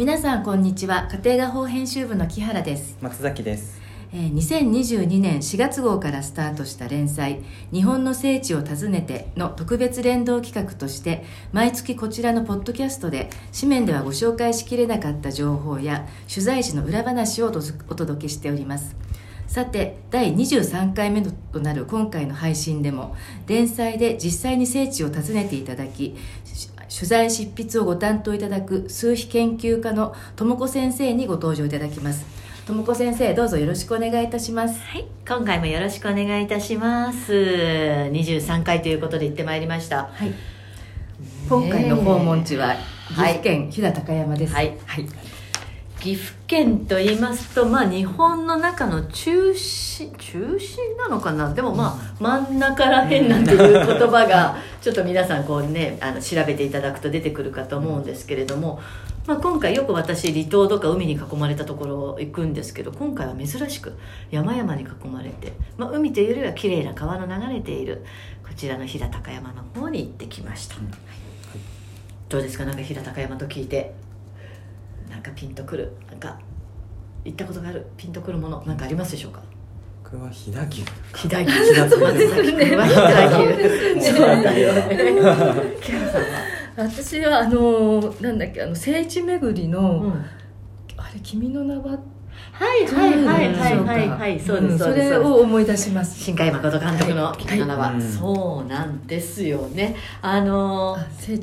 皆さんこんにちは。家庭画報編集部の木原です。松崎です。えー2022年4月号からスタートした連載「日本の聖地を訪ねて」の特別連動企画として毎月こちらのポッドキャストで紙面ではご紹介しきれなかった情報や取材時の裏話をお届けしております。さて第23回目となる今回の配信でも連載で実際に聖地を訪ねていただき取材執筆をご担当いただく数秘研究家の智子先生にご登場いただきます。智子先生どうぞよろしくお願いいたします。はい、今回もよろしくお願いいたします。23回ということで行ってまいりました。はい。今回の訪問地は岐はい。阜県飛騨高山です。はい。はい、岐阜県と言いますと、まあ日本の中の中心、中心なのかな？でもまあ真ん中らへんなんていう言葉が、ちょっと皆さんこうね、あの調べていただくと出てくるかと思うんですけれども、まあ今回よく私離島とか海に囲まれたところ行くんですけど、今回は珍しく山々に囲まれて、まあ海というよりは綺麗な川の流れている、こちらの飛騨高山の方に行ってきました。どうですか？なんか飛騨高山と聞いてなんかピンとくるなんか行ったことがあるピンとくるものなんかありますでしょうか？僕は飛騨牛。飛騨牛。飛騨牛。私はあのなんだっけあの聖地巡りの、うん。あれ君の名ははいはいはいはいはい。はいそうですんそうですそれを思い出します。新海誠監督の「君の名は」はい。そうなんですよね。あの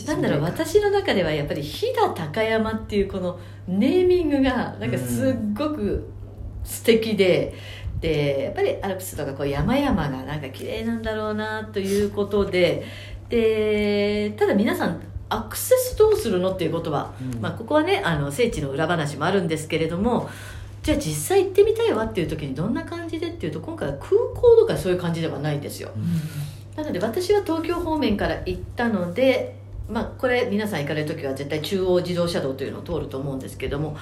なんだろう私の中ではやっぱり飛騨高山っていうこのネーミングがなんかすっごく素敵で、でやっぱりアルプスとかこう山々がなんか綺麗なんだろうなということででただ皆さんアクセスどうするのっていうことは、うん。まあ、ここはねあの聖地の裏話もあるんですけれどもじゃあ実際行ってみたいわっていう時にどんな感じでっていうと今回は空港とかそういう感じではないんですよ。なので私は東京方面から行ったので、まあ、これ皆さん行かれる時は絶対中央自動車道というのを通ると思うんですけども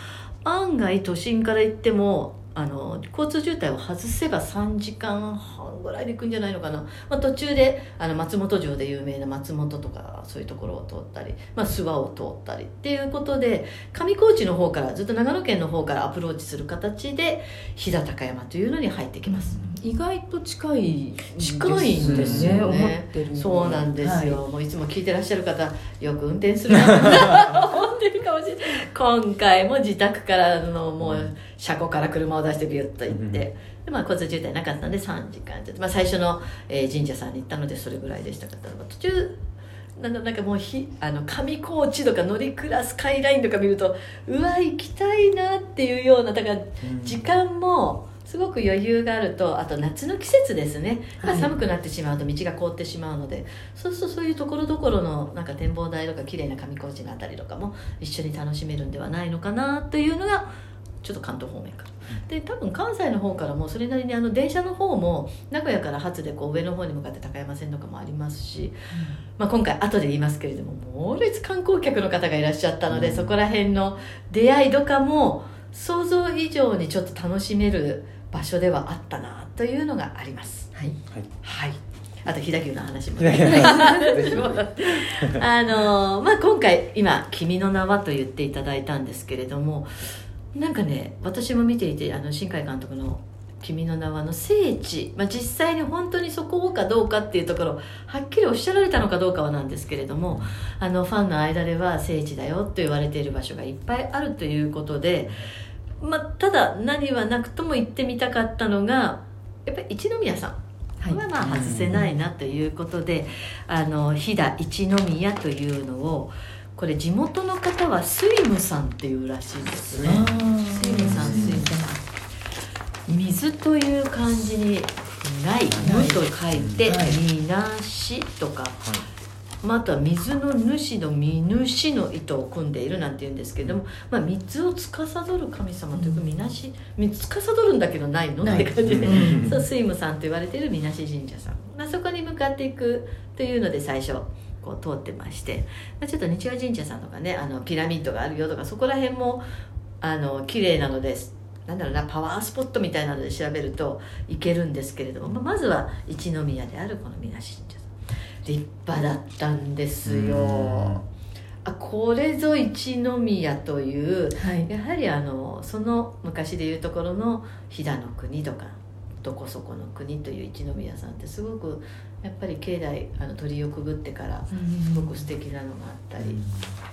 案外都心から行ってもあの交通渋滞を外せば3時間半ぐらいで行くんじゃないのかな、まあ、途中であの松本城で有名な松本とかそういうところを通ったり、まあ、諏訪を通ったりっていうことで上高地の方からずっと長野県の方からアプローチする形で飛騨高山というのに入ってきます。意外と近い近いんですよね。思ってるのにそうなんですよ、はい。もういつも聞いてらっしゃる方よく運転するな。と思ってる今回も自宅からのもう車庫から車を出してビュッと行って、でまあ、交通渋滞なかったんで3時間ちょっと、まあ、最初の、えー神社さんに行ったのでそれぐらいでしたけど途中なんだなんかもうひあの上高地とか乗りクラスカイラインとか見るとうわ行きたいなっていうようなだから時間もすごく余裕があるとあと夏の季節ですね、まあはい寒くなってしまうと道が凍ってしまうのでそうするとそういうところどころのなんか展望台とか綺麗な上高地のあたりとかも一緒に楽しめるんではないのかなというのがちょっと関東方面から。で多分関西の方からもそれなりにあの電車の方も名古屋から初でこう上の方に向かって高山線とかもありますし、まあ、今回後で言いますけれども猛烈観光客の方がいらっしゃったので、うん。そこら辺の出会いとかも想像以上にちょっと楽しめる場所ではあったなというのがあります。はい。はい。あと飛騨牛の話も。あのまあ今回今「君の名は」と言っていただいたんですけれどもなんかね私も見ていてあの新海監督の「君の名は」の聖地、まあ、実際に本当にそこかどうかっていうところはっきりおっしゃられたのかどうかはなんですけれどもあのファンの間では聖地だよと言われている場所がいっぱいあるということで、まあ、ただ何はなくとも行ってみたかったのがやっぱり一宮さんはい。はまあ外せないなということで、あの飛騨一宮というのをこれ地元の方はスイムさんっていうらしいんですね。スイムさんスイムさん。水という漢字に「ない」「無」と書いてはい「みなし」とかまあ、あとは水の主の見主の糸を組んでいるなんて言うんですけれども、まあ、水を司る神様というかみなし司るんだけどないの？って感じで、うん。そうスイムさんと言われているみなし神社さん、まあ、そこに向かっていくというので最初こう通ってまして、まあ、ちょっと日和神社さんとかねあのピラミッドがあるよとかそこら辺もあの綺麗なのです。なんだろうなパワースポットみたいなので調べると行けるんですけれども、まあ、まずは一宮であるこのみなし神社さん立派だったんですよ。あこれぞ一宮というはい。やはりあのその昔でいうところの飛騨の国とかどこそこの国という一宮さんってすごくやっぱり境内あの鳥居をくぐってからすごく素敵なのがあったり。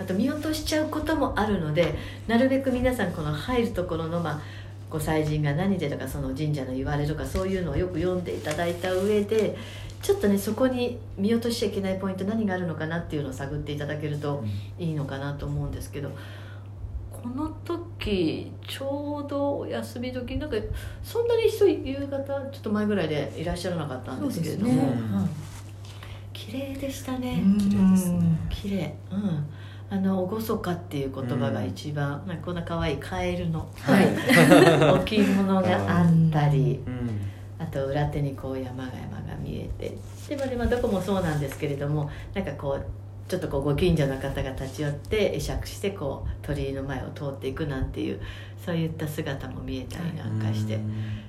あと見落としちゃうこともあるのでなるべく皆さんこの入るところの、まあ、ご祭神が何でとかその神社の言われとかそういうのをよく読んでいただいた上でちょっとねそこに見落としちゃいけないポイント何があるのかなっていうのを探っていただけるといいのかなと思うんですけどこの時ちょうどお休み時なんかそんなに人夕方ちょっと前ぐらいでいらっしゃらなかったんですけれども、うん綺麗でしたね。うん。綺麗ですね。綺麗。うん。あの厳かっていう言葉が一番、なんかこんな可愛いカエルのはい。置物があったり。うん。あと裏手にこう山が山が見えてでもでもどこもそうなんですけれどもなんかこうちょっとこうご近所の方が立ち寄って会釈してこう鳥居の前を通っていくなんていうそういった姿も見えたりなんかして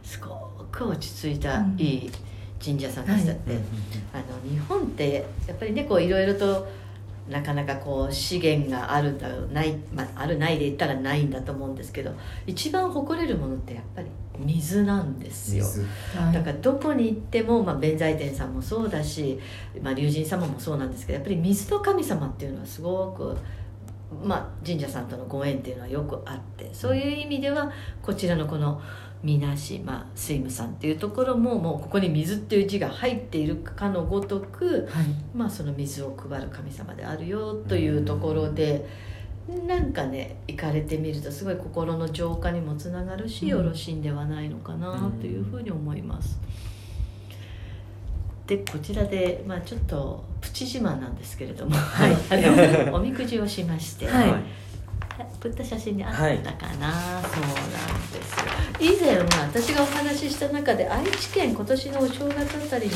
すごく落ち着いたうんいい神社さんでしたって、うんあの日本ってやっぱりねこういろいろとなかなかこう資源があるんだろうない、まあ、あるないで言ったらないんだと思うんですけど一番誇れるものってやっぱり水なんですよ。水。はい。だからどこに行っても、まあ、弁財天さんもそうだし、まあ、龍神様もそうなんですけどやっぱり水の神様っていうのはすごく、まあ、神社さんとのご縁っていうのはよくあってそういう意味ではこちらのこのみなし、まあ、水務さんっていうところももうここに水っていう字が入っているかのごとく、はい。まあ、その水を配る神様であるよというところで。なんかね行かれてみるとすごい心の浄化にもつながるし、うん。よろしいんではないのかなというふうに思います。でこちらで、まあ、ちょっとプチ自慢なんですけれども、はい。あのおみくじをしまして、はい。送った写真にあったかな、そうなんですよ。以前は私がお話しした中で愛知県今年のお正月あたりに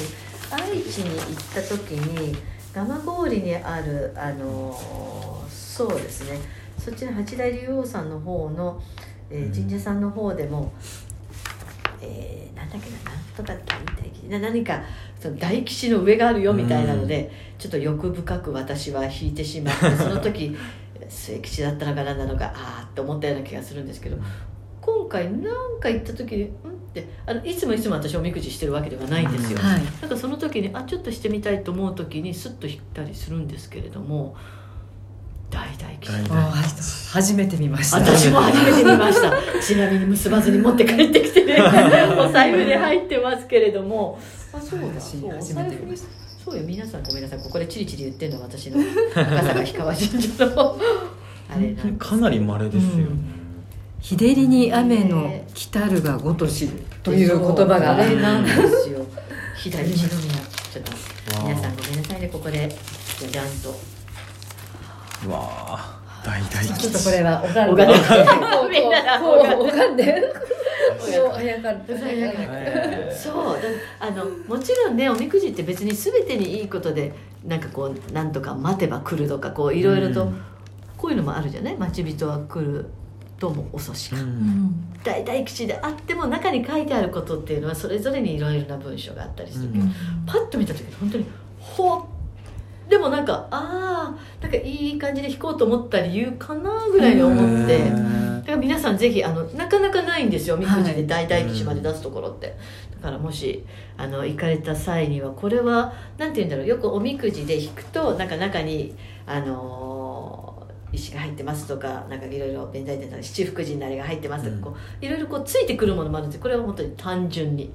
愛知に行った時に蒲郡にあるあのそうですね。そっちの八大竜王さんの方の、えーうん。神社さんの方でも、えーなんだっけななんとか大大吉な何かその大吉の上があるよみたいなので、ちょっと欲深く私は引いてしまって その時末吉だったのか何なのかああって思ったような気がするんですけど今回なんか行った時に「ん?」ってあのいつもいつも私おみくじしてるわけではないんですよ、はい。なんかその時にあちょっとしてみたいと思う時にスッと引ったりするんですけれども大大吉初めて見ました。私も初めて見ました。ちなみに結ばずに持って帰ってきてね。お財布に入ってますけれども。あそうだ。私そうお財布にそうよ。皆さんごめんなさい。ここでチリチリ言ってるのは私の。赤坂氷川神社の。あれなかなり稀ですよね。日照りに雨の来たるがごとしという言葉が。あれなんですよ。飛騨一宮。ちょっと皆さんごめんなさいね。ここでじゃじゃんと。うわあ大大吉。ちょっとこれは拝んで。拝んで。そうだあのもちろんねおみくじって別に全てにいいことでなんかこうなんとか待てば来るとかこういろいろとうん。こういうのもあるじゃない？待ち人は来るとも遅しか、うん。大大吉であっても中に書いてあることっていうのはそれぞれにいろいろな文章があったりするけど、うん。パッと見た時に本当にほっでもなんかああなんかいい感じで弾こうと思った理由かなぐらいに思って。だから皆さんぜひあのなかなかないんですよおみくじではい大大吉まで出すところって、だからもしあの行かれた際にはこれはなんて言うんだろうよくおみくじで引くとなんか中にあのー石が入ってますとかなんかいろいろ弁財天さん七福神のあれが入ってますとか、うん。こういろいろこうついてくるものもあるんですこれは本当に単純に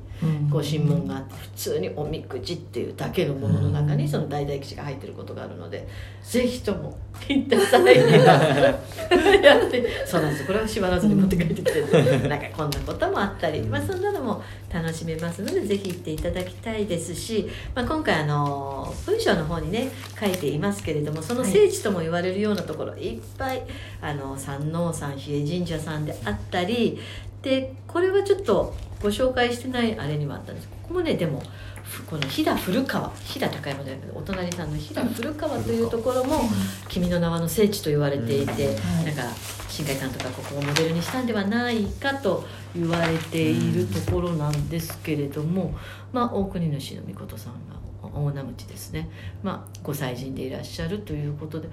ご神文があって普通におみくじっていうだけのものの中にその大大吉が入ってることがあるのでぜひとも行った際にはやってそうなんですこれは縛らずに持って帰ってきてなんかこんなこともあったり、まあ、そんなのも楽しめますのでぜひ行っていただきたいですし、まあ、今回あの文章の方にね書いていますけれどもその聖地とも言われるようなところ、い、っぱいあの山王さん比叡神社さんであったりでこれはちょっとご紹介してないあれにもあったんです。ここもねでもふこの飛騨古川飛騨高山じゃなくてお隣さんの飛騨古川というところも「君の名は」の聖地と言われていて、はい。なんか新海監督がここをモデルにしたんではないかと言われているところなんですけれども、まあ、大国主の御事さんが大名口ですね、まあ、ご祭神でいらっしゃるということで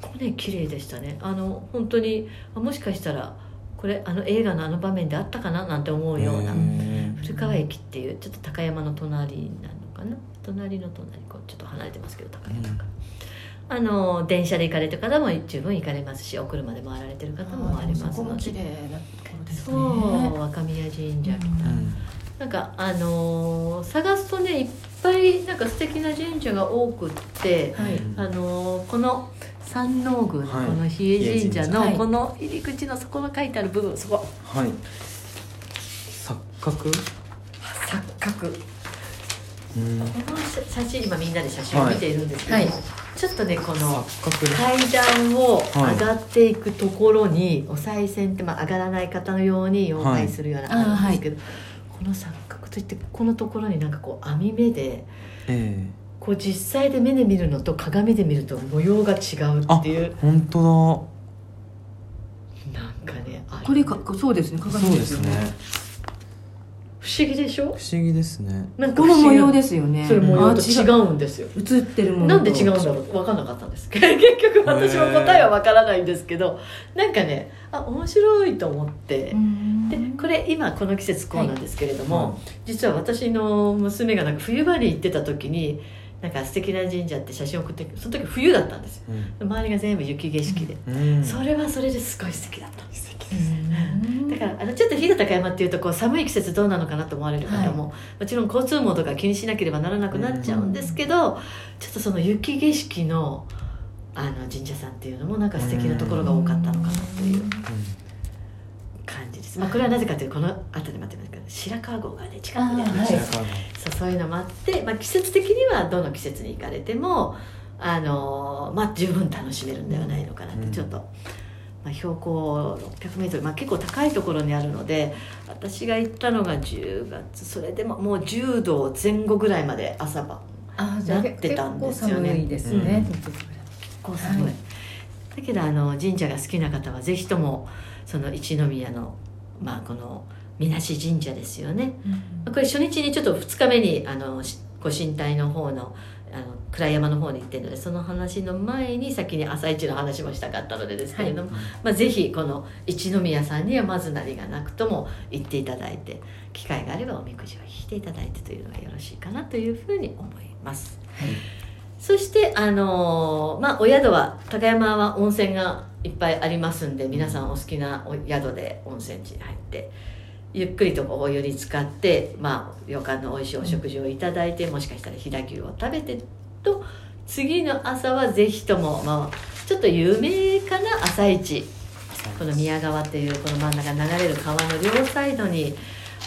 ここね綺麗でしたね。あの本当にあもしかしたらこれあの映画のあの場面であったかななんて思うようなへ古川駅っていうちょっと高山の隣なのかな？隣の隣こうちょっと離れてますけど高山から、あの電車で行かれてる方も十分行かれますしお車で回られてる方も回りますので。そう若宮神社みたいな、うんなんかあのー探すとねいっぱいなんか素敵な神社が多くって、はい。あのーこの山王宮のはい。この比叡神社。はいのこの入り口のそこの書いてある部分そこ。はい。錯覚？錯覚。うん。この写真今みんなで写真を見ているんですけども、はい。ちょっとねこの階段をはい上がっていくところに、お賽銭ってまあ上がらない方のように妖怪するようなはい。あるんですけど、この錯覚といってこのところになんかこう網目でえこう実際で目で見るのと鏡で見ると模様が違うっていう。え本当なんかねあこれかそうですねだ鏡そうですね。不思議でしょ？不思議ですね。なんかこの模様でですよね。それ模様とあ違う。んですよ。映ってるものなんで違うんだろう？分かんなかったんです。結局私も答えは分からないんですけど。なんかねあ面白いと思って。でこれ今この季節こうなんですけれども、はい。実は私の娘がなんか冬場に行ってた時になんか素敵な神社って写真送ってその時冬だったんですよ。うん。周りが全部雪景色で、うん。それはそれですごい素敵だった。素敵ですだからあのちょっと日高山っていうとこう寒い季節どうなのかなと思われる方も、もちろん交通網とか気にしなければならなくなっちゃうんですけど、ちょっとその雪景色のあの神社さんっていうのもなんか素敵なところが多かったのかなというまあ、これはなぜかというとこの辺り待ってますけど白川郷がね近くにあるんですよ、はいそうそういうのもあって、まあ、季節的にはどの季節に行かれてもあの、まあ、十分楽しめるんではないのかなって、うん。ちょっと、まあ、標高 600m、まあ、結構高いところにあるので私が行ったのが10月それでももう10度前後ぐらいまで朝晩なってたんですよね。結構寒いですね、結構寒い、はい。だけどあの神社が好きな方はぜひともその一宮の、まあ、このみなし神社ですよねこれ初日にちょっと2日目にあのしご神体の方のあの暗山の方に行ってるのでその話の前に先に朝一の話もしたかったのでですけれども、まあ、ぜひこの一宮さんにはまず何がなくとも行っていただいて機会があればおみくじを引いていただいてというのがよろしいかなというふうに思います。そしてあのーまあお宿は高山は温泉がいっぱいありますんで皆さんお好きなお宿で温泉地に入ってゆっくりとお湯に浸かって、まあ、旅館の美味しいお食事をいただいて、もしかしたら飛騨牛を食べてと次の朝はぜひとも、まあ、ちょっと有名かな朝市。この宮川っていうこの真ん中流れる川の両サイドに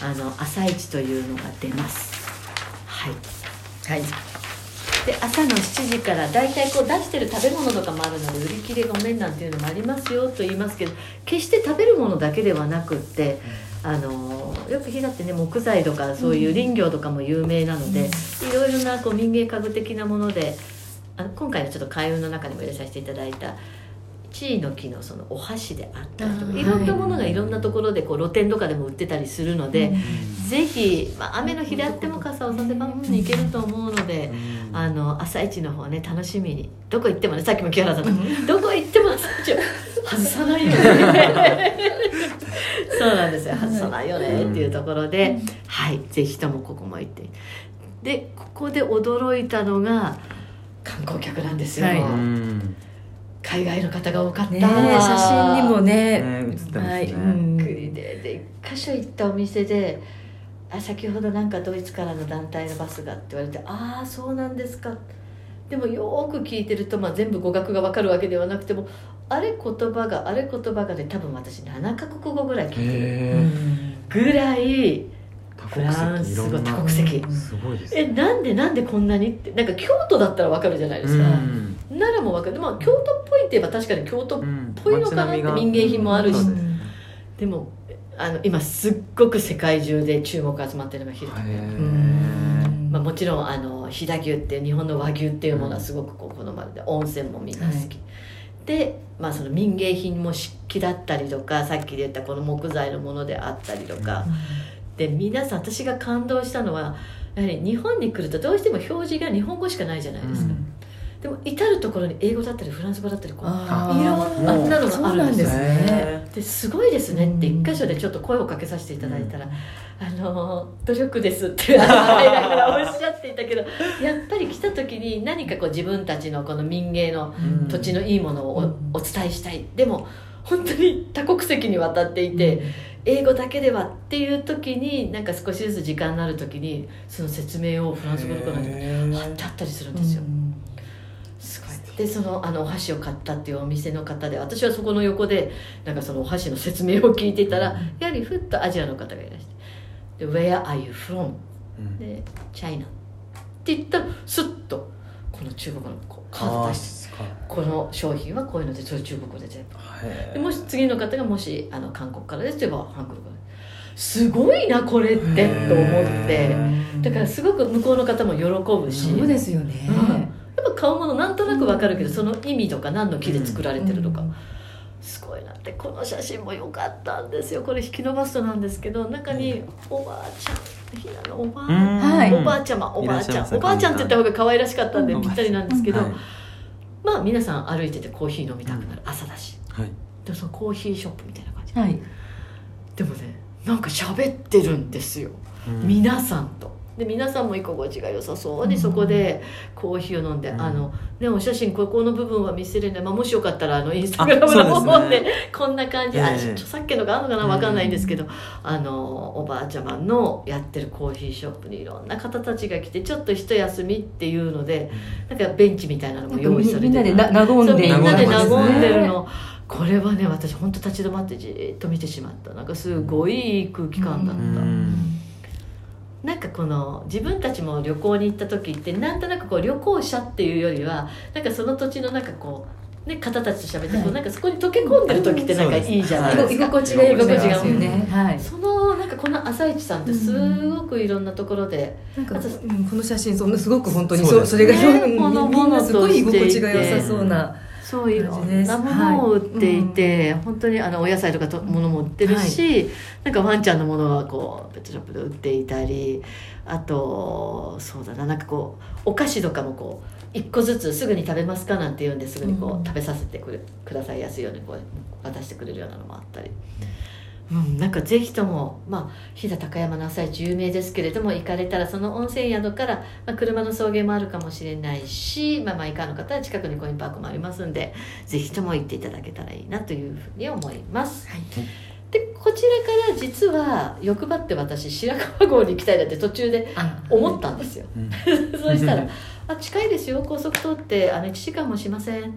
あの朝市というのが出ます。はい。はいで朝の7時から大体こう出してる食べ物とかもあるので売り切れごめんなんていうのもありますよと言いますけど決して食べるものだけではなくってあのよく飛騨ってね木材とかそういう林業とかも有名なので、いろいろなこう民芸家具的なものであの今回のちょっと開運の中にも入れさせていただいた地位の木のそのお箸であったりとかいろんなものがいろんなところでこう露店とかでも売ってたりするので、ぜひ、まあ、雨の日であっても傘をさせばに行けると思うので。あの朝一の方ね楽しみに。どこ行ってもねさっきも木原さんのどこ行っても朝一を 外さないよね。そうなんですよ。外さないよねっていうところで、はい。ぜひともここも行って。でここで驚いたのが観光客なんですよ、はい。うん海外の方が多かった、ねえ写真にもね。ね映ってますね。はい。びっくりで。で一箇所行ったお店で「あ先ほどなんかドイツからの団体のバスが」って言われて「ああそうなんですか」でもよーく聞いてると、まあ、全部語学が分かるわけではなくてもあれ言葉があれ言葉がで多分私7カ国語ぐらい聞いてる。ぐらい多フランス語いろんな。多国籍。すごいですえなんでなんでこんなにってなんか京都だったら分かるじゃないですか、うん奈良も分かる。まあ京都っぽいって言えば確かに京都っうん。ぽいのかなって民芸品もあるし。そうんでもあの今すっごく世界中で注目集まってるのが飛騨、へうん。まあ、もちろんあの飛騨牛って日本の和牛っていうものはすごくこう好まれて温泉もみんな好き、はい。で、まあ、その民芸品も漆器だったりとかさっきで言ったこの木材のものであったりとか、で皆さん私が感動したのはやはり日本に来るとどうしても表示が日本語しかないじゃないですか、でも至る所に英語だったりフランス語だったりこうあいろんなのがあるんですね。ですごいですね。ってうん一箇所でちょっと声をかけさせていただいたら「あの努力です」っておっしゃっていたけどやっぱり来た時に何かこう自分たちのこの民芸のうん。土地のいいものをお,、伝えしたい。でも本当に多国籍にわたっていて、英語だけではっていう時になんか少しずつ時間のある時にその説明をフランス語とかなってあったりするんですよ、でそのあのお箸を買ったっていうお店の方で私はそこの横でなんかそのお箸の説明を聞いていたらやはりふっとアジアの方がいらして「で Where are you from?」で「China」って言ったらスッとこの中国のこうカード出してこの商品はこういうのでそれ中国語で全部。でもし次の方がもしあの韓国からですと言えばハングル語です。ごいなこれってと思って。だからすごく向こうの方も喜ぶし。そうですよね、うんやっぱ買うものなんとなくわかるけど、その意味とか何の木で作られてるとか、すごいなってこの写真も良かったんですよ。これ引き伸ばすとなんですけど中におばあちゃんひなのおばあ、はいおばあちゃまおばあちゃん。おばあちゃんって言った方が可愛らしかったんでうん。ぴったりなんですけど、はい。まあ皆さん歩いててコーヒー飲みたくなる。朝だし。はい。でそのコーヒーショップみたいな感じ。はい。でもねなんか喋ってるんですよ。皆さんとで皆さんも居心地が良さそう。にそこでコーヒーを飲んで、うん。あのねお写真ここの部分は見せれない、まあ、もしよかったらあのインスタグラムの方でこんな感じ、あええ著作権のがあるのかな分かんないんですけど、あのおばあちゃまのやってるコーヒーショップにいろんな方たちが来てちょっと一休みっていうのでなんかベンチみたいなのも用意されてみんなでな和んで。んなで和んでるね。の。これはね私本当立ち止まってじーっと見てしまった。なんかすごいいい空気感だった、うんなんかこの自分たちも旅行に行った時ってなんとなくこう旅行者っていうよりはなんかその土地のなんかこう、ね、方たちと喋ってこう、はいなんかそこに溶け込んでる時ってなんかいいじゃないですか、居心地が良くなりますよね。はい。そのなんかこの朝市さんってすごくいろんなところで、なんか、あとうんこの写真そんなすごく本当にそそれがねほのみぼのとんなすごい居心地が良さそうなそういろんなものを売っていて、本当にあのお野菜とかとものも売ってるし、なんかワンちゃんのものはこうペットショップで売っていたりあとそうだななんかこうお菓子とかもこう一個ずつすぐに食べますかなんて言うんですぐにこう、うん。食べさせてくれくださいやすいようにこう渡してくれるようなのもあったり。うん、なんかぜひとも、まあ、飛騨高山の朝市有名ですけれども行かれたらその温泉宿から、まあ、車の送迎もあるかもしれないし、まあ、マイカーの方は近くにコインパークもありますんでぜひとも行っていただけたらいいなというふうに思います。はいでこちらから実は欲張って私白川郷に行きたいなって途中であ思ったんですよ。うん そしたら「あ近いですよ高速通ってあの1時間もしません」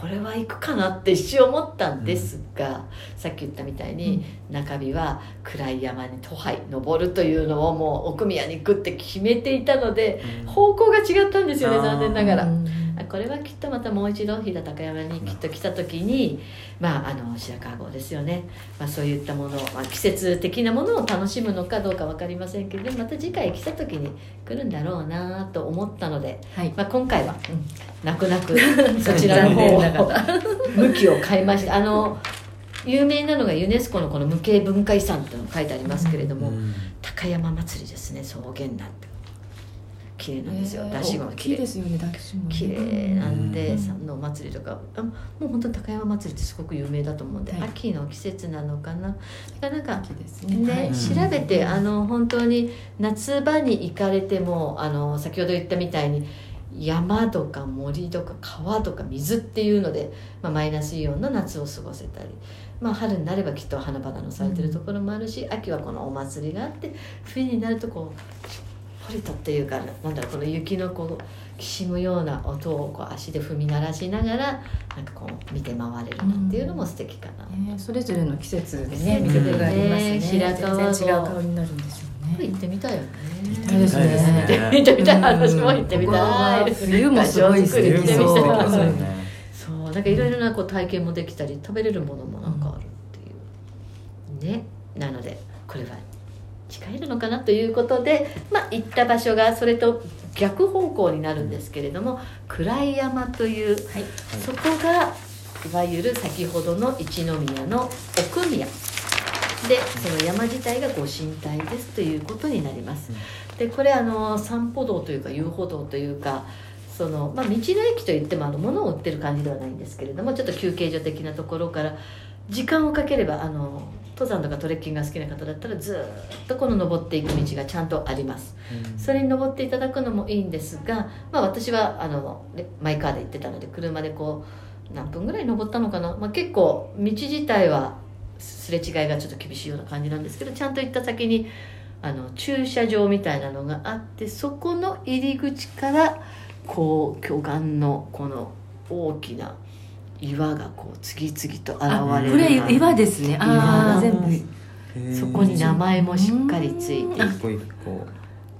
これは行くかなって一瞬思ったんですが、さっき言ったみたいに、中日は暗い山に都杯登るというのをもう奥宮に行くって決めていたので方向が違ったんですよね残念ながら。これはきっとまたもう一度飛騨高山にきっと来た時に、まあ、あの白川郷ですよね、まあ、そういったもの、まあ、季節的なものを楽しむのかどうか分かりませんけどまた次回来た時に来るんだろうなと思ったので、はい。まあ、今回はうん泣く泣く そちらの方を。向きを変えましてあの有名なのがユネスコのこの無形文化遺産っていうのが書いてありますけれども、うん。高山祭りですね草原なんて綺麗なんですよ、え。ー出しも大綺麗。ですよね出しもね。綺麗なんで、うん。さんのお祭りとか。あもう本当に高山祭りってすごく有名だと思うんで、はい。秋の季節なのかな。なんか秋ですね。ね、はい。調べてあの本当に夏場に行かれてもあの先ほど言ったみたいに山とか森とか川とか水っていうので、まあ、マイナスイオンの夏を過ごせたり、まあ、春になればきっと花々の咲いてるところもあるし、秋はこのお祭りがあって冬になるとこうしっぽりとっていうかなんだろうこの雪のこうきしむような音をこう足で踏み鳴らしながらなんかこう見て回れるなんていうのも素敵かな。ねそれぞれの季節で季ね節魅力がありますね。ね。白川郷全然違う顔になるんでしょうね行ってみたいよね。行きたいですね。行ってみたい。私も行ってみたはい冬もすごい素敵行ってみたいそうそうなんかいろいろなこう体験もできたり食べれるものもなんかあるっていう、ね。なのでこれは近いのかなということで、まあ、行った場所がそれと逆方向になるんですけれども暗い山という、はい。そこがいわゆる先ほどの一宮の奥宮。でその山自体がご神体ですということになります、でこれあの散歩道というか遊歩道というかその、まあ、道の駅といってもあの物を売ってる感じではないんですけれどもちょっと休憩所的なところから時間をかければあの登山とかトレッキングが好きな方だったらずっとこの登っていく道がちゃんとあります。それに登っていただくのもいいんですが、まあ、私はあのレマイカーで行ってたので車でこう何分ぐらい登ったのかな、まあ、結構道自体はすれ違いがちょっと厳しいような感じなんですけどちゃんと行った先にあの駐車場みたいなのがあってそこの入り口からこう巨岩のこの大きな岩がこう次々とあ現れるこれ岩ですね。ああ岩全部。そこに名前もしっかりついて。一個一個。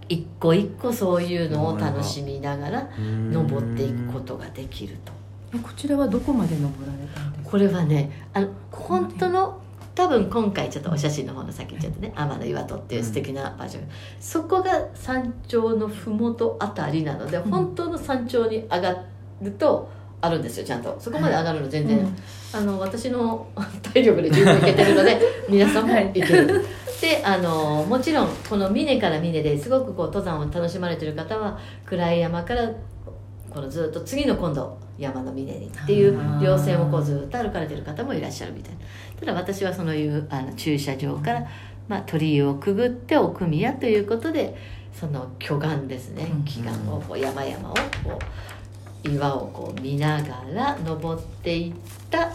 一個一個そういうのを楽しみながら登っていくことができると。えこちらはどこまで登られたんですか？これはねあの本当の多分今回ちょっとお写真の方の先にちょっとね天の岩戸っていう素敵な場所、そこが山頂の麓あたりなので、ん。本当の山頂に上がるとあるんですよちゃんと。そこまで上がるの全然、うん。あの私の 体力で十分いけてるので皆さんもい。ける、であのもちろんこの峰から峰ですごくこう登山を楽しまれてる方は暗い山からこのずっと次の今度山の峰にっていう稜線をこうずっと歩かれてる方もいらっしゃるみたいな。ただ私はそのいうあの駐車場から、まあ、鳥居をくぐって奥宮ということでその巨岩ですね。うん。奇岩をこう山々をこう岩をこう見ながら登っていった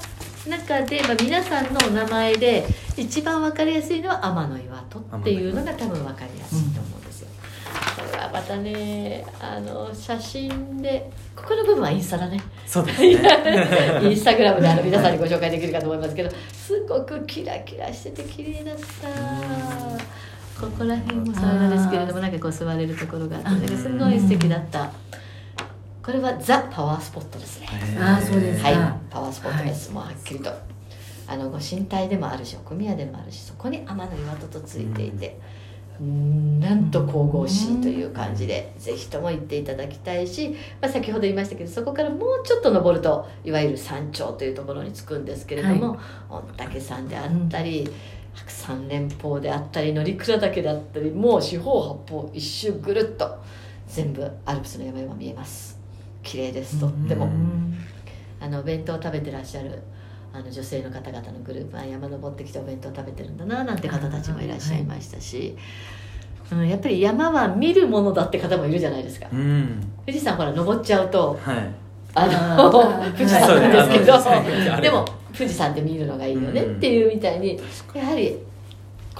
中で、まあ、皆さんのお名前で一番分かりやすいのは天の岩戸っていうのが多分分かりやすいと思うんですよ。これはまたねあの写真でここの部分はインスタだね。そうですね。インスタグラムであの皆さんにご紹介できるかと思いますけどすごくキラキラしてて綺麗だった。ここら辺もそうなんですけれどもなんかこう座れるところがあってすごい素敵だったこれはザ・パワースポットですね。あーそうですか。はい。パワースポットです、もうはっきりと。あのご神体でもあるし奥宮でもあるしそこに天の岩戸とついていて、うん。なんと神々しいという感じで、ぜひとも行っていただきたいし、まあ、先ほど言いましたけどそこからもうちょっと登るといわゆる山頂というところに着くんですけれども、御嶽山であったり、白山連峰であったり乗鞍岳であったりもう四方八方一周ぐるっと全部アルプスの山々見えます綺麗です。とっても。うんあのお弁当を食べてらっしゃるあの女性の方々のグループは山登ってきてお弁当食べてるんだななんて方たちもいらっしゃいましたし、うん、やっぱり山は見るものだって方もいるじゃないですか。うん。富士山ほら登っちゃうとはい。ああのー。富士山なんですけど、そうでも富士山で見るのがいいよねっていうみたいに。やはり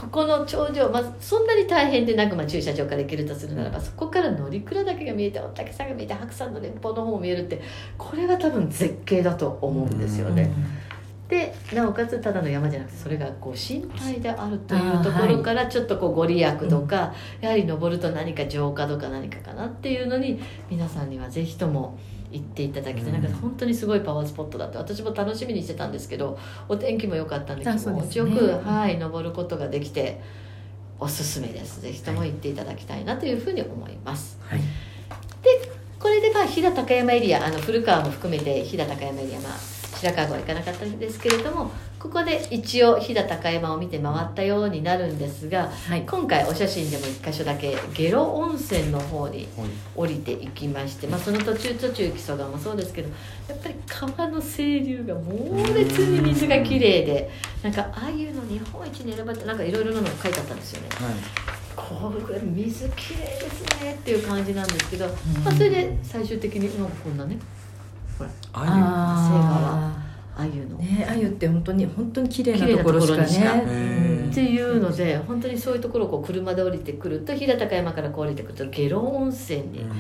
ここの頂上、まあ、そんなに大変でなく、まあ、駐車場から行けるとするならばそこから乗鞍岳が見えて御嶽山が見えて白山の連峰の方も見えるってこれは多分絶景だと思うんですよね。でなおかつただの山じゃなくてそれがご神体であるというところからちょっとこうご利益とか、やはり登ると何か浄化とか何かかなっていうのに皆さんにはぜひとも行っていただきたい、うん。なんか本当にすごいパワースポットだって私も楽しみにしてたんですけどお天気も良かったんであ気持ちよく、はい、登ることができておすすめです。ぜひとも行っていただきたいなというふうに思います。はい。これでまあ飛騨高山エリアあの古川も含めて飛騨高山エリアまあ白川郷は行かなかったんですけれどもここで一応飛騨高山を見て回ったようになるんですがはい。今回お写真でも一箇所だけ下呂温泉の方にはい。降りていきまして、まあ、その途中途中木曽川もそうですけどやっぱり川の清流が猛烈に水がきれいでなんかああいうの日本一に選ばれてなんかいろいろなのが書いてあったんですよね。これ水きれいですねっていう感じなんですけど、まあ、それで最終的になんかこんなねほら。あああいうの、あねあゆって本当に本当に綺麗なところしかね。っていうので本当にそういうところをこう車で降りてくると飛騨高山からこう降りてくると下呂温泉に、うん。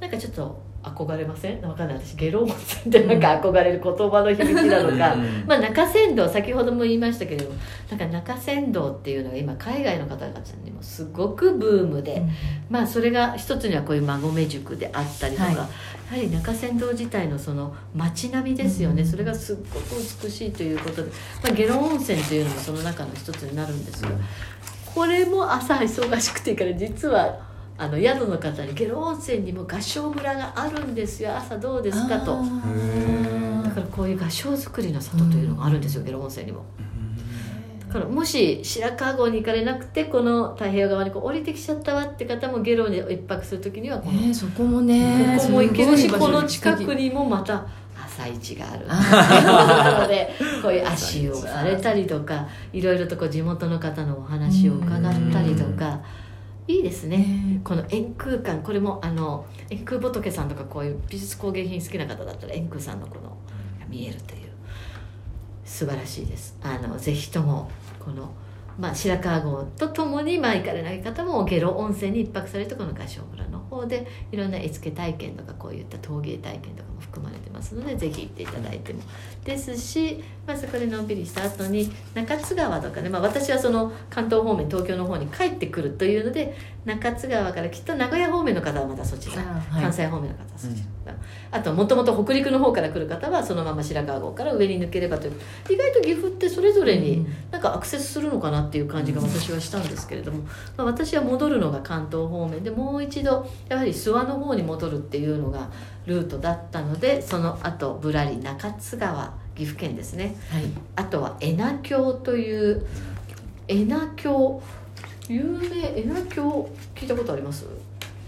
なんかちょっと憧れません？わかんない。私下呂温泉ってなんか憧れる言葉の響きなのか、うん。まあ、中山道先ほども言いましたけれどもなんか中山道っていうのが今海外の方々にもすごくブームで、まあそれが一つにはこういう馬込塾であったりとか、はい。やはり中山道自体のその街並みですよね、それがすっごく美しいということで、まあ、下呂温泉というのもその中の一つになるんですが、これも朝忙しくてから実はあの宿の方に下呂温泉にも合掌村があるんですよ。朝どうですかと。だからこういう合掌造りの里というのがあるんですよ、下呂温泉にも。うん。だだからもし白川郷に行かれなくてこの太平洋側にこう降りてきちゃったわって方もゲロに一泊する時にはこの、えーそこもねここも行けるしこの近くににもまた朝市がある。でこういう足湯をされたりとかいろいろとこう地元の方のお話を伺ったりとかいいですね。ね。この円空間これもあの円空仏さんとかこういう美術工芸品好きな方だったら円空さんのこの見えるという。素晴らしいです。あのぜひともこの、まあ、白川郷とともに、まあ、行かれない方も下呂温泉に一泊されてこの合掌村の方でいろんな絵付け体験とかこういった陶芸体験とかも含まれてますのでぜひ行っていただいてもですし、まあ、そこでのんびりした後に中津川とかね、まあ、私はその関東方面東京の方に帰ってくるというので中津川からきっと名古屋方面の方はまたそちら、はい。関西方面の方はそちら、あともともと北陸の方から来る方はそのまま白川郷から上に抜ければという。意外と岐阜ってそれぞれにうん。なんかアクセスするのかなっていう感じが私はしたんですけれども、まあ、私は戻るのが関東方面でもう一度やはり諏訪の方に戻るっていうのがルートだったのでその後ぶらり中津川岐阜県ですね。はい。あとは恵那峡という恵那峡有名恵那峡聞いたことあります？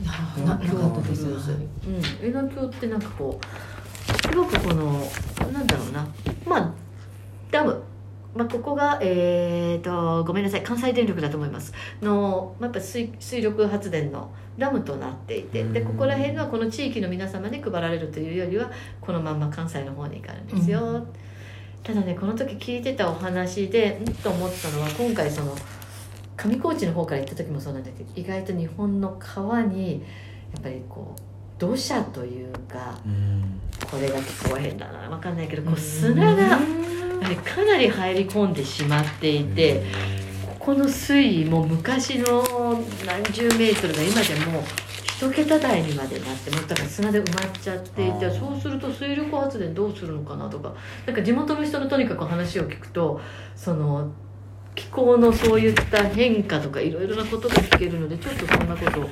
いやななかったですうん。恵那峡ってなんかこうすごくこのなんだろうな。まあダム。まあ、ここが、えー、とごめんなさい。関西電力だと思います。の、まあ、やっぱ水水力発電のダムとなっていて。でここら辺はこの地域の皆様に配られるというよりはこのまんま関西の方に行かれるんですよ、うただねこの時聞いてたお話でん？と思ったのは今回その上高地の方から行った時もそうなんだけど意外と日本の川にやっぱりこう土砂というかうん。これが聞こえへんだな分かんないけどこう砂がかなり入り込んでしまっていてここの水位も昔の何十メートルが今じゃもう一桁台にまでなってもうだから砂で埋まっちゃっていてそうすると水力発電どうするのかなとかなんか地元の人のとにかく話を聞くとその気候のそういった変化とかいろいろなことが聞けるのでちょっとそんなこと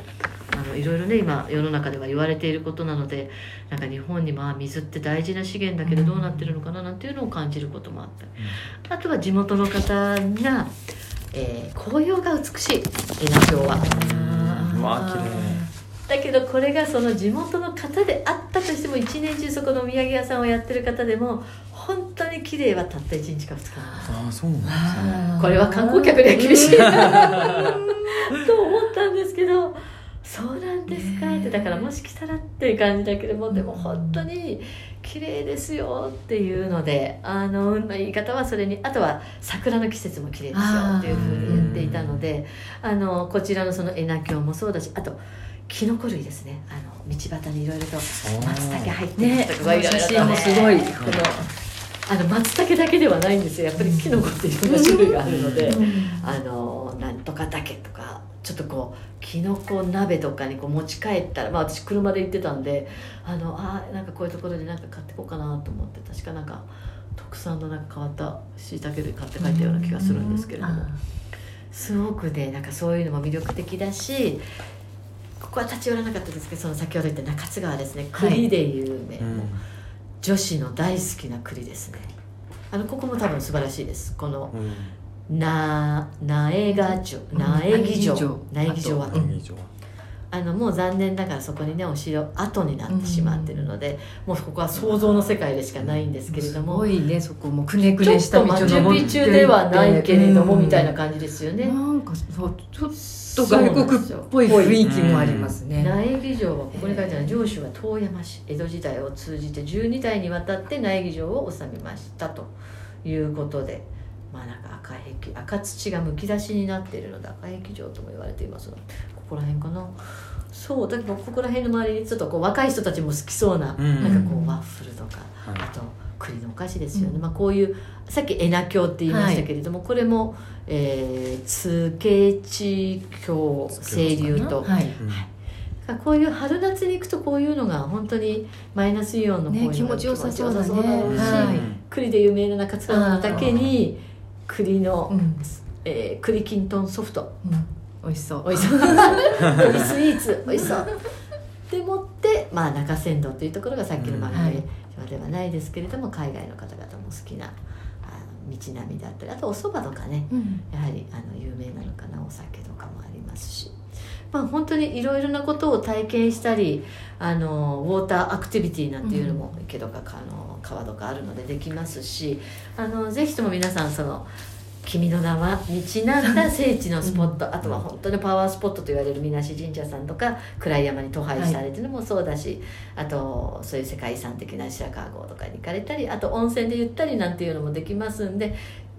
あのいろいろね今世の中では言われていることなのでなんか日本にまあ水って大事な資源だけどどうなってるのかななんていうのを感じることもあったり。あとは地元の方が、えー紅葉が美しい恵那峡は。うわ綺麗。だけどこれがその地元の方であったとしても一年中そこのお土産屋さんをやってる方でもに綺麗はたった1日か2日。ああそうなんですね。これは観光客には厳しい。な と思ったんですけどそうなんですかって。だからもし来たらっていう感じだけどもでも本当に綺麗ですよっていうのであの運の言い方はそれにあとは桜の季節も綺麗ですよっていうふうに言っていたのであのこちらのその恵那峡もそうだしあとキノコ類ですね。あの道端にいろいろと松茸入ってるねとかいろいろと。写真もすごいあの松茸だけではないんですよ。やっぱりキノコっていろんな種類があるので。あのなんとか竹とかちょっとこうきのこ鍋とかにこう持ち帰ったらまあ私車で行ってたんであのあーなんかこういうところでなんか買ってこうかなと思って確かなんか特産のなんか変わったしいたけで買って帰ったような気がするんですけれども。すごくねなんかそういうのも魅力的だしここは立ち寄らなかったですけどその先ほど言った中津川ですね。はい。栗で有名、うん女子の大好きな栗ですね。あのここも多分素晴らしいです。このうん。な苗賀城苗木城苗木城はうん以上あのもう残念ながらそこにねお城跡になってしまってるので、もうここは想像の世界でしかないんですけれどすもごいねそこもくねくちょねした道を登って。ュピチュではないけれども、うんみたいな感じですよね、なんかそうちょっと外国っぽい雰囲気もありますね、苗木城はここに書いてある上州は遠山市江戸時代を通じて12代にわたって苗木城を治めましたということでまあなんか赤壁赤土がむき出しになっているので赤壁城とも言われていますがここら辺かなそうだけどここら辺の周りにちょっとこう若い人たちも好きそうな,、うんなんかこうワッフルとか、はい。あと栗のお菓子ですよね、うん。まあ、こういうさっき恵那峡って言いましたけれども、これも、えー、津慶地峡清流と、はい。うん。こうい。う春夏に行くとこういうのが本当にマイナスイオンのこういうのがね気持ちよさそうだろうしはい。栗で有名な中津川のだけに栗の、うん。えー栗きんとんソフト。うん、美味しそう。おいしそう。栗スイーツおいしそう。でもって、まあ、中山道というところがさっきのうん。漫画ではないですけれども、海外の方々も好きな道並みだったりあとお蕎麦とかねうん。やはりあの有名なのかなお酒とかもありますし、まあ、本当にいろいろなことを体験したりあのウォーターアクティビティなんていうのも池とかかあの川とかあるのでできますしあのぜひとも皆さんその「君の名は道なんだ聖地のスポット」あとは本当にパワースポットと言われるみなし神社さんとか暗い山に渡拝されてるのもそうだし、あとそういう世界遺産的な白川郷とかに行かれたりあと温泉でゆったりなんていうのもできますんで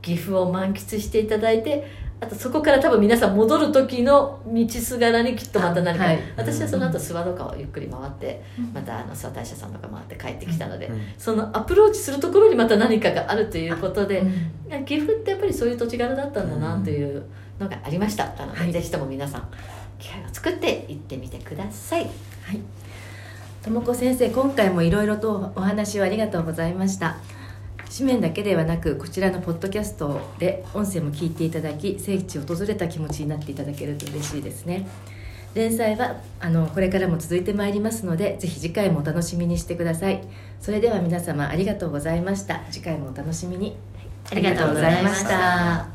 岐阜を満喫していただいてあとそこから多分皆さん戻る時の道すがらにきっとまた何か、はい。私はその後諏訪とかをゆっくり回ってまたあの諏訪大社さんとか回って帰ってきたので、うん。そのアプローチするところにまた何かがあるということで、うん。岐阜ってやっぱりそういう土地柄だったんだなというのがありました。なので、はいぜひとも皆さん機会を作って行ってみてください。はい。ともこ先生、今回もいろいろとお話をありがとうございました。紙面だけではなくこちらのポッドキャストで音声も聞いていただき聖地を訪れた気持ちになっていただけると嬉しいですね。連載はあのこれからも続いてまいりますのでぜひ次回もお楽しみにしてください。それでは皆様ありがとうございました。次回もお楽しみに。ありがとうございました。